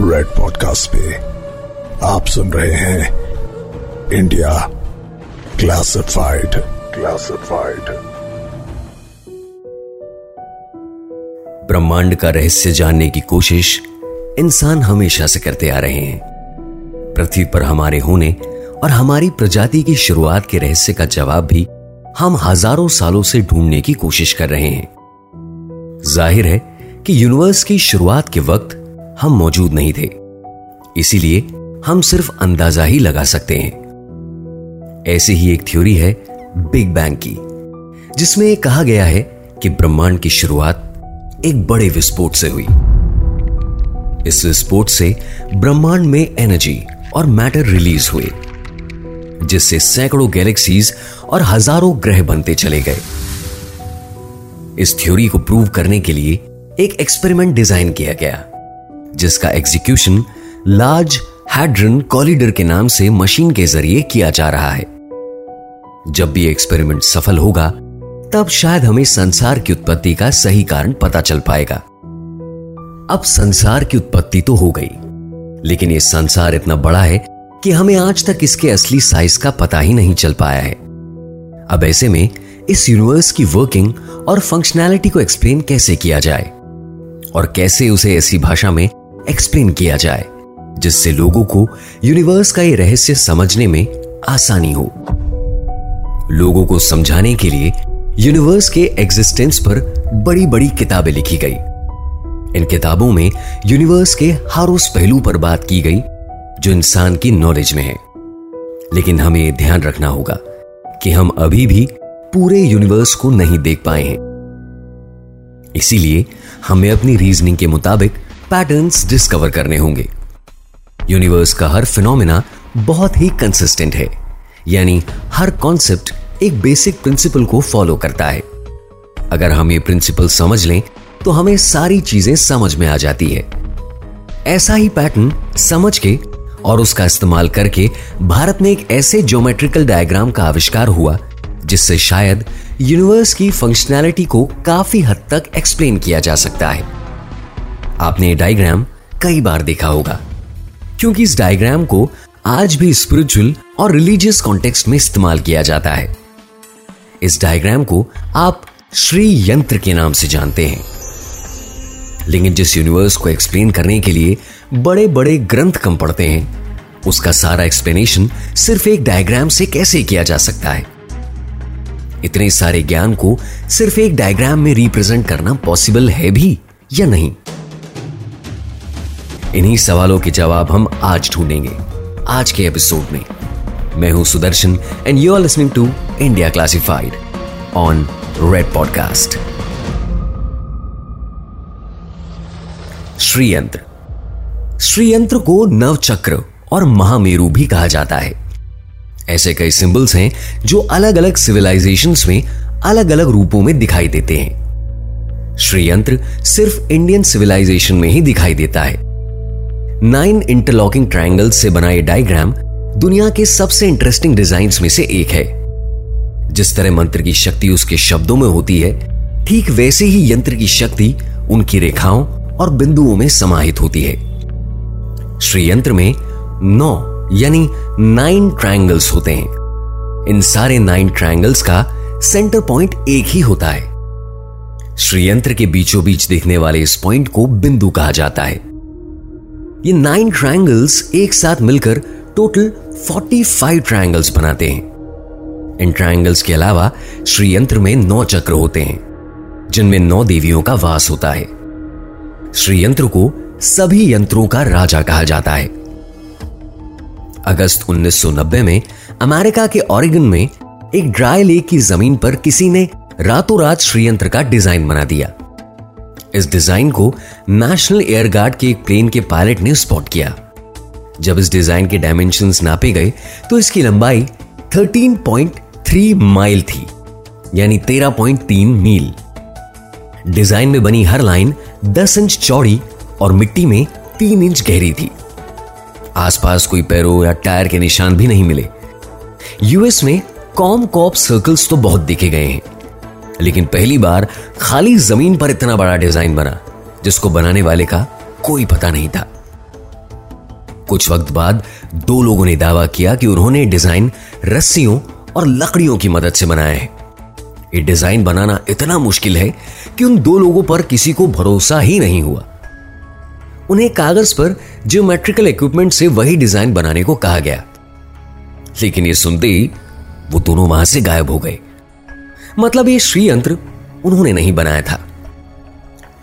Red podcast पे आप सुन रहे हैं इंडिया क्लासिफाइड क्लासिफाइड ब्रह्मांड का रहस्य जानने की कोशिश इंसान हमेशा से करते आ रहे हैं। पृथ्वी पर हमारे होने और हमारी प्रजाति की शुरुआत के रहस्य का जवाब भी हम हज़ारों सालों से ढूँढने की कोशिश कर रहे हैं। ज़ाहिर है कि यूनिवर्स की शुरुआत के वक्त हम मौजूद नहीं थे। इसीलिए हम सिर्फ़ अंदाज़ा ही लगा सकते हैं। ऐसी ही एक थ्योरी है बिग बैंग की, जिसमें कहा गया है कि ब्रह्मांड की शुरुआत एक बड़े विस्फोट से हुई। इस विस्फोट से ब्रह्मांड में एनर्जी और मैटर रिलीज़ हुए, जिससे सैकड़ों गैलेक्सीज और हज़ारों ग्रह बनते चले गए। इस थ्योरी को प्रूव करने के लिए एक एक्सपेरिमेंट डिज़ाइन किया गया। जिसका एग्जीक्यूशन लार्ज हैड्रन कॉलिडर के नाम से मशीन के ज़रिए किया जा रहा है। जब भी एक्सपेरिमेंट सफल होगा, तब शायद हमें संसार की उत्पत्ति का सही कारण पता चल पाएगा। अब संसार की उत्पत्ति तो हो गई, लेकिन यह संसार इतना बड़ा है कि हमें आज तक इसके असली साइज़ का पता ही नहीं चल पाया है। अब ऐसे में इस यूनिवर्स की वर्किंग और फंक्शनैलिटी को एक्सप्लेन कैसे किया जाए? और कैसे उसे ऐसी भाषा में एक्सप्लेन किया जाए, जिससे लोगों को यूनिवर्स का ये रहस्य समझने में आसानी हो। लोगों को समझाने के लिए यूनिवर्स के एग्जिस्टेंस पर बड़ी बड़ी किताबें लिखी गई। इन किताबों में यूनिवर्स के हर उस पहलू पर बात की गई, जो इंसान की नॉलेज में है। लेकिन हमें ध्यान रखना होगा कि हम अभी भी पूरे यूनिवर्स को नहीं देख पाए हैं। इसीलिए हमें अपनी रीजनिंग के मुताबिक पैटर्न्स डिस्कवर करने होंगे। यूनिवर्स का हर फिनोमिना बहुत ही कंसिस्टेंट है। यानी हर कॉन्सेप्ट एक बेसिक प्रिंसिपल को फॉलो करता है। अगर हम ये प्रिंसिपल समझ लें तो हमें सारी चीज़ें समझ में आ जाती है। ऐसा ही पैटर्न समझ के और उसका इस्तेमाल करके भारत में एक ऐसे ज्योमेट्रिकल डायग्राम का आविष्कार हुआ, जिससे शायद यूनिवर्स की फंक्शनैलिटी को काफ़ी हद तक एक्सप्लेन किया जा सकता है। आपने ये डायग्राम कई बार देखा होगा। क्योंकि इस डायग्राम को आज भी स्पिरिचुअल और रिलीजियस कॉन्टेक्स्ट में इस्तेमाल किया जाता है। इस डायग्राम को आप श्री यंत्र के नाम से जानते हैं। लेकिन जिस यूनिवर्स को एक्सप्लेन करने के लिए बड़े बड़े ग्रंथ कम पढ़ते हैं, उसका सारा एक्सप्लेनेशन सिर्फ़ एक डायग्राम से कैसे किया जा सकता है? इतने सारे ज्ञान को सिर्फ़ एक डायग्राम में रिप्रेजेंट करना पॉसिबल है भी या नहीं? इन्हीं सवालों के जवाब हम आज ढूंढेंगे। आज के एपिसोड में। मैं हूँ Sudarshan and you are listening to India classified on red podcast Shriyantra Shriyantra को नवचक्र और महामेरु भी कहा जाता है। ऐसे कई सिंबल्स हैं जो अलग अलग सिविलाइजेशंस में अलग अलग रूपों में दिखाई देते हैं। श्रीयंत्र सिर्फ़ इंडियन सिविलाइजेशन में ही दिखाई देता है। नाइन इंटरलॉकिंग ट्रायंगल्स से बना यह डायग्राम दुनिया के सबसे इंटरेस्टिंग डिज़ाइन में से एक है। जिस तरह मंत्र की शक्ति उसके शब्दों में होती है, ठीक वैसे ही यंत्र की शक्ति उनकी रेखाओं और बिंदुओं में समाहित होती है। श्री यंत्र में नौ, यानी नाइन ट्रायंगल्स होते हैं। इन सारे नाइन ट्रायंगल्स का सेंटर पॉइंट एक ही होता है। श्रीयंत्र के बीचों बीच देखने वाले इस पॉइंट को बिंदु कहा जाता है। ये नाइन ट्रायंगल्स एक साथ मिलकर टोटल 45 ट्रायंगल्स बनाते हैं। इन ट्रायंगल्स के अलावा श्रीयंत्र में नौ चक्र होते हैं, जिनमें नौ देवियों का वास होता है। श्रीयंत्र को सभी यंत्रों का राजा कहा जाता है। अगस्त 1990 में अमेरिका के ओरिगन में एक ड्राई लेक की ज़मीन पर किसी ने रातों रात श्रीयंत्र का डिज़ाइन बना दिया। इस डिज़ाइन को नेशनल एयर गार्ड के एक प्लेन के पायलट ने स्पॉट किया। जब इस डिज़ाइन के डायमेंशन नापे गए तो इसकी लंबाई 13.3 माइल थी, यानी 13.3 मील डिज़ाइन में बनी हर लाइन 10 इंच चौड़ी और मिट्टी में 3 इंच गहरी थी। आसपास कोई पैरों या टायर के निशान भी नहीं मिले। यूएस में कॉम कॉप सर्कल्स तो बहुत दिखे गए हैं। लेकिन पहली बार खाली ज़मीन पर इतना बड़ा डिज़ाइन बना, जिसको बनाने वाले का कोई पता नहीं था। कुछ वक्त बाद दो लोगों ने दावा किया कि उन्होंने डिज़ाइन रस्सियों और लकड़ियों की मदद से बनाया है। ये डिज़ाइन बनाना इतना मुश्किल है कि उन दो लोगों पर किसी को भरोसा ही नहीं हुआ। उन्हें कागज़ पर जियोमेट्रिकल इक्विपमेंट से वही डिज़ाइन बनाने को कहा गया। लेकिन ये सुनते ही वो दोनों वहाँ से गायब हो गए। मतलब ये श्रीयंत्र उन्होंने नहीं बनाया था।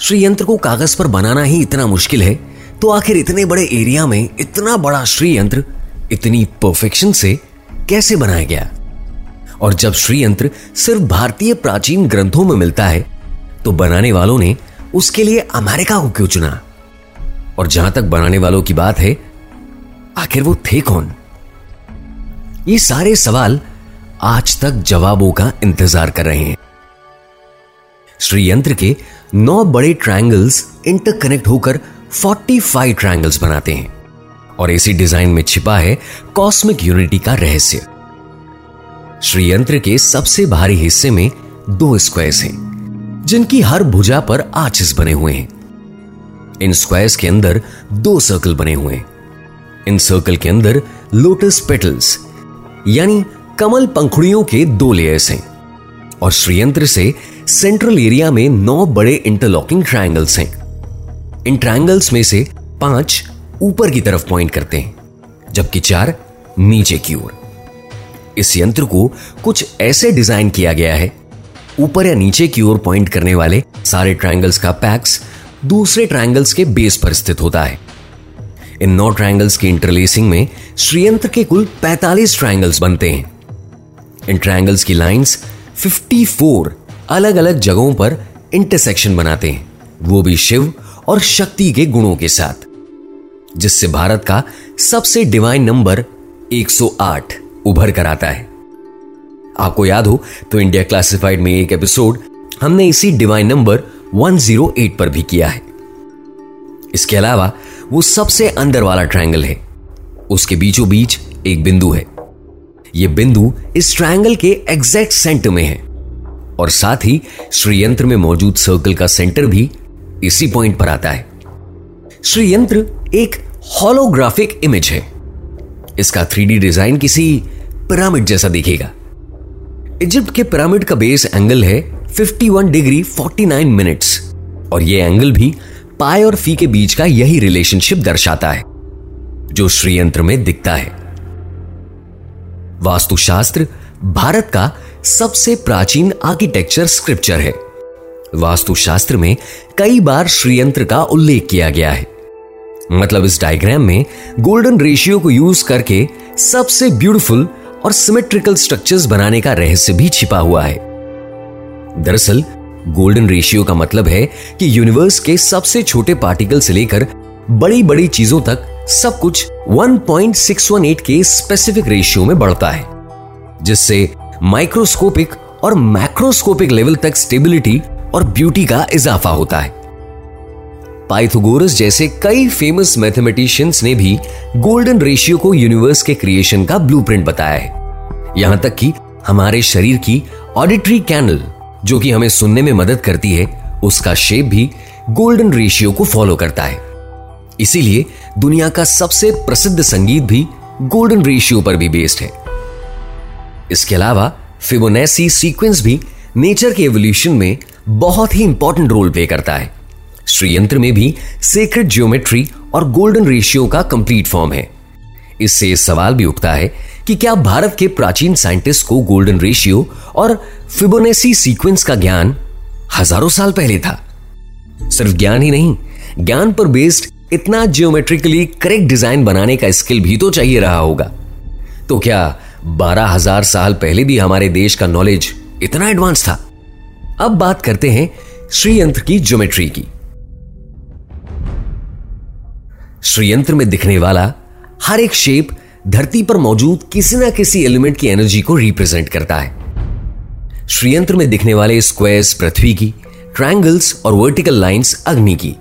श्रीयंत्र को कागज़ पर बनाना ही इतना मुश्किल है तो आखिर इतने बड़े एरिया में इतना बड़ा श्रीयंत्र, इतनी परफेक्शन से कैसे बनाया गया? और जब श्रीयंत्र सिर्फ़ भारतीय प्राचीन ग्रंथों में मिलता है तो बनाने वालों ने उसके लिए अमेरिका को क्यों चुना? और जहाँ तक बनाने वालों की बात है, आखिर वो थे कौन? ये सारे सवाल आज तक जवाबों का इंतज़ार कर रहे हैं। श्रीयंत्र के नौ बड़े ट्रायंगल्स इंटरकनेक्ट होकर 45 ट्रायंगल्स बनाते हैं और इसी डिज़ाइन में छिपा है कॉस्मिक यूनिटी का रहस्य। श्रीयंत्र के सबसे भारी हिस्से में दो स्क्वायर्स हैं, जिनकी हर भुजा पर आचिस बने हुए हैं। इन स्क्वायर्स के अंदर दो सर्कल बने हुए हैं। इन सर्कल के अंदर लोटस पेटल्स यानी कमल पंखुड़ियों के दो लेयर्स हैं और श्रीयंत्र से सेंट्रल एरिया में नौ बड़े इंटरलॉकिंग ट्रायंगल्स हैं। इन ट्रायंगल्स में से पाँच ऊपर की तरफ़ पॉइंट करते हैं, जबकि चार नीचे की ओर। इस यंत्र को कुछ ऐसे डिज़ाइन किया गया है, ऊपर या नीचे की ओर पॉइंट करने वाले सारे ट्रायंगल्स का पैक्स दूसरे ट्रायंगल्स के बेस पर स्थित होता है। इन नौ ट्रायंगल्स की इंटरलेसिंग में श्रीयंत्र के कुल 45 ट्रायंगल्स बनते हैं। इन ट्रायंगल्स की लाइंस 54 अलग अलग जगहों पर इंटरसेक्शन बनाते हैं। वो भी शिव और शक्ति के गुणों के साथ। जिससे भारत का सबसे डिवाइन नंबर 108 उभर कर आता है। आपको याद हो तो इंडिया क्लासिफाइड में एक एपिसोड हमने इसी डिवाइन नंबर 108 पर भी किया है। इसके अलावा वो सबसे अंदर वाला ट्रायंगल है। उसके बीचों बीच एक बिंदु है। यह बिंदु इस ट्रायंगल के एग्जैक्ट सेंटर में है। और साथ ही श्रीयंत्र में मौजूद सर्कल का सेंटर भी इसी पॉइंट पर आता है। श्रीयंत्र एक होलोग्राफिक इमेज है। इसका थ्री डिज़ाइन किसी पिरामिड जैसा दिखेगा। इजिप्ट के पिरामिड का बेस एंगल है 51 डिग्री 49 मिनट्स और यह एंगल भी पाए और फ़ी के बीच का यही रिलेशनशिप दर्शाता है, जो श्रीयंत्र में दिखता है। वास्तुशास्त्र भारत का सबसे प्राचीन आर्किटेक्चर स्क्रिप्चर है। वास्तुशास्त्र में कई बार श्रीयंत्र का उल्लेख किया गया है। मतलब इस डायग्राम में गोल्डन रेशियो को यूज़ करके सबसे ब्यूटीफुल और सिमेट्रिकल स्ट्रक्चर्स बनाने का रहस्य भी छिपा हुआ है। दरअसल गोल्डन रेशियो का मतलब है कि यूनिवर्स के सबसे छोटे पार्टिकल से लेकर बड़ी बड़ी चीज़ों तक सब कुछ 1.618 के स्पेसिफिक रेशियो में बढ़ता है, जिससे माइक्रोस्कोपिक और मैक्रोस्कोपिक लेवल तक स्टेबिलिटी और ब्यूटी का इजाफा होता है। पाइथागोरस जैसे कई फ़ेमस मैथमेटिशियंस ने भी गोल्डन रेशियो को यूनिवर्स के क्रिएशन का ब्लूप्रिंट बताया है। यहाँ तक कि हमारे शरीर की ऑडिटरी कैनल जो कि हमें सुनने में मदद करती है, उसका शेप भी गोल्डन रेशियो को फॉलो करता है। इसीलिए दुनिया का सबसे प्रसिद्ध संगीत भी गोल्डन रेशियो पर भी बेस्ड है। इसके अलावा फिबोनेसी सीक्वेंस भी नेचर के एवोल्यूशन में बहुत ही इंपॉर्टेंट रोल प्ले करता है। श्रीयंत्र में भी सेक्रेट जियोमेट्री और गोल्डन रेशियो का कंप्लीट फॉर्म है। इससे सवाल भी उठता है कि क्या भारत के प्राचीन साइंटिस्ट को गोल्डन रेशियो और फिबोनेसी सीक्वेंस का ज्ञान हज़ारों साल पहले था? सिर्फ़ ज्ञान ही नहीं, ज्ञान पर बेस्ड इतना जियोमेट्रिकली करेक्ट डिज़ाइन बनाने का स्किल भी तो चाहिए रहा होगा। तो क्या बारह हज़ार साल पहले भी हमारे देश का नॉलेज इतना एडवांस था? अब बात करते हैं श्रीयंत्र की ज्योमेट्री की। श्रीयंत्र में दिखने वाला हर एक शेप धरती पर मौजूद किसी ना किसी एलिमेंट की एनर्जी को रिप्रेजेंट करता है। श्रीयंत्र में दिखने वाले स्क्वायर्स पृथ्वी की ट्रायंगल्स और वर्टिकल लाइंस अग्नि की।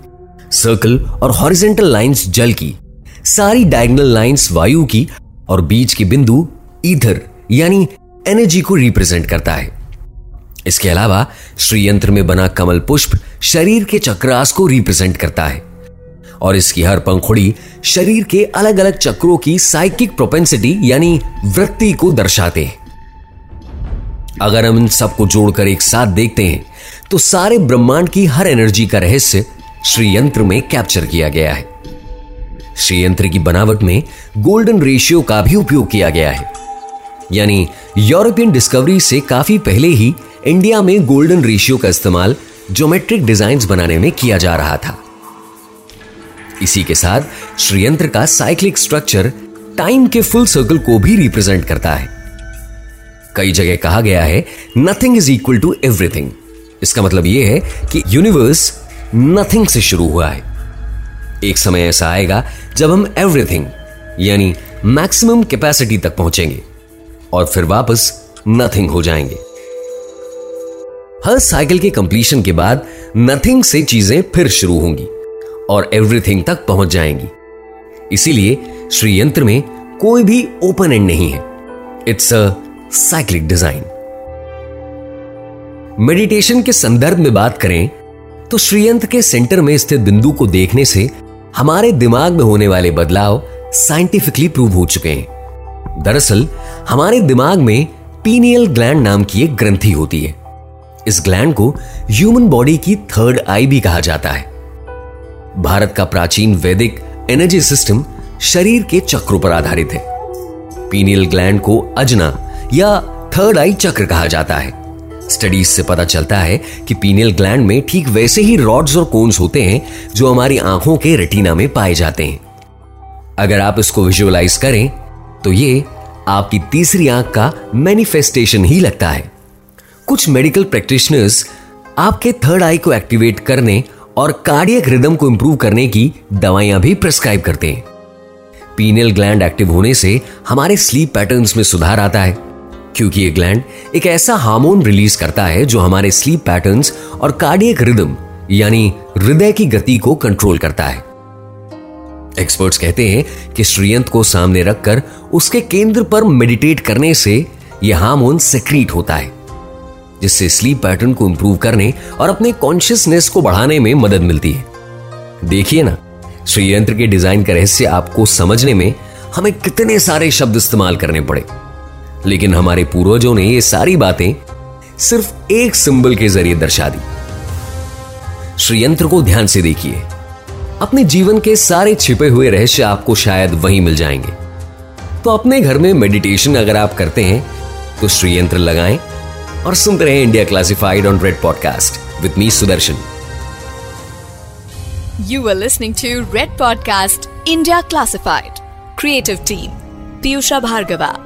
सर्कल और हॉरिजेंटल लाइंस जल की, सारी डायगनल लाइंस वायु की और बीच की बिंदु ईथर यानी एनर्जी को रिप्रेजेंट करता है। इसके अलावा श्रीयंत्र में बना कमल पुष्प शरीर के चक्रास को रिप्रेजेंट करता है और इसकी हर पंखुड़ी शरीर के अलग अलग चक्रों की साइकिक प्रोपेंसिटी यानी वृत्ति को दर्शाते हैं। अगर हम इन सबको जोड़कर एक साथ देखते हैं तो सारे ब्रह्मांड की हर एनर्जी का रहस्य श्रीयंत्र में कैप्चर किया गया है। श्रीयंत्र की बनावट में गोल्डन रेशियो का भी उपयोग किया गया है। यानी यूरोपियन डिस्कवरी से काफ़ी पहले ही इंडिया में गोल्डन रेशियो का इस्तेमाल ज्योमेट्रिक डिज़ाइन बनाने में किया जा रहा था। इसी के साथ श्रीयंत्र का साइक्लिक स्ट्रक्चर टाइम के फुल सर्कल को भी रिप्रेजेंट करता है। कई जगह कहा गया है nothing is equal to everything इसका मतलब यह है कि यूनिवर्स नथिंग से शुरू हुआ है। एक समय ऐसा आएगा जब हम एवरीथिंग यानी मैक्सिमम कैपेसिटी तक पहुँचेंगे और फिर वापस नथिंग हो जाएँगे। हर साइकिल के कंप्लीशन के बाद नथिंग से चीज़ें फिर शुरू होंगी और एवरीथिंग तक पहुँच जाएँगी। इसीलिए श्री यंत्र में कोई भी ओपन एंड नहीं है। It's a cyclic design meditation के संदर्भ में बात करें तो श्रीयंत्र के सेंटर में स्थित बिंदु को देखने से हमारे दिमाग में होने वाले बदलाव साइंटिफिकली प्रूव हो चुके हैं। दरअसल, हमारे दिमाग में पीनियल ग्लैंड नाम की एक ग्रंथि होती है। इस ग्लैंड को ह्यूमन बॉडी की थर्ड आई भी कहा जाता है। भारत का प्राचीन वैदिक एनर्जी सिस्टम शरीर के चक्रों पर आधारित है। पीनियल ग्लैंड को अजना या थर्ड आई चक्र कहा जाता है। स्टडीज़ से पता चलता है कि पीनियल ग्लैंड में ठीक वैसे ही रॉड्स और कोन्स होते हैं जो हमारी आँखों के रेटिना में पाए जाते हैं। अगर आप इसको विजुअलाइज करें तो ये आपकी तीसरी आँख का मैनिफेस्टेशन ही लगता है। कुछ मेडिकल प्रैक्टिशनर्स आपके थर्ड आई को एक्टिवेट करने और कार्डियक रिदम को इंप्रूव करने की दवाइयाँ भी प्रिस्क्राइब करते हैं। पीनियल ग्लैंड एक्टिव होने से हमारे स्लीप पैटर्न्स में सुधार आता है। क्योंकि ये ग्लैंड एक ऐसा हार्मोन रिलीज़ करता है जो हमारे स्लीप पैटर्न्स और कार्डियक रिदम यानी हृदय की गति को कंट्रोल करता है। एक्सपर्ट्स कहते हैं कि श्रीयंत को सामने रखकर उसके केंद्र पर मेडिटेट करने से यह हार्मोन सेक्रीट होता है, जिससे स्लीप पैटर्न को इंप्रूव करने और अपने कॉन्शियसनेस को बढ़ाने में मदद मिलती है। देखिए ना, श्रीयंत्र के डिज़ाइन का रहस्य आपको समझने में हमें कितने सारे शब्द इस्तेमाल करने पड़े। लेकिन हमारे पूर्वजों ने ये सारी बातें सिर्फ़ एक सिंबल के ज़रिए दर्शा दी। श्रीयंत्र को ध्यान से देखिए। अपने जीवन के सारे छिपे हुए रहस्य आपको शायद वहीं मिल जाएँगे। तो अपने घर में मेडिटेशन अगर आप करते हैं तो श्रीयंत्र लगाएँ और सुनते रहे India classified on red podcast with me Sudarshan you are listening to red podcast India classified creative team Piyusha Bhargava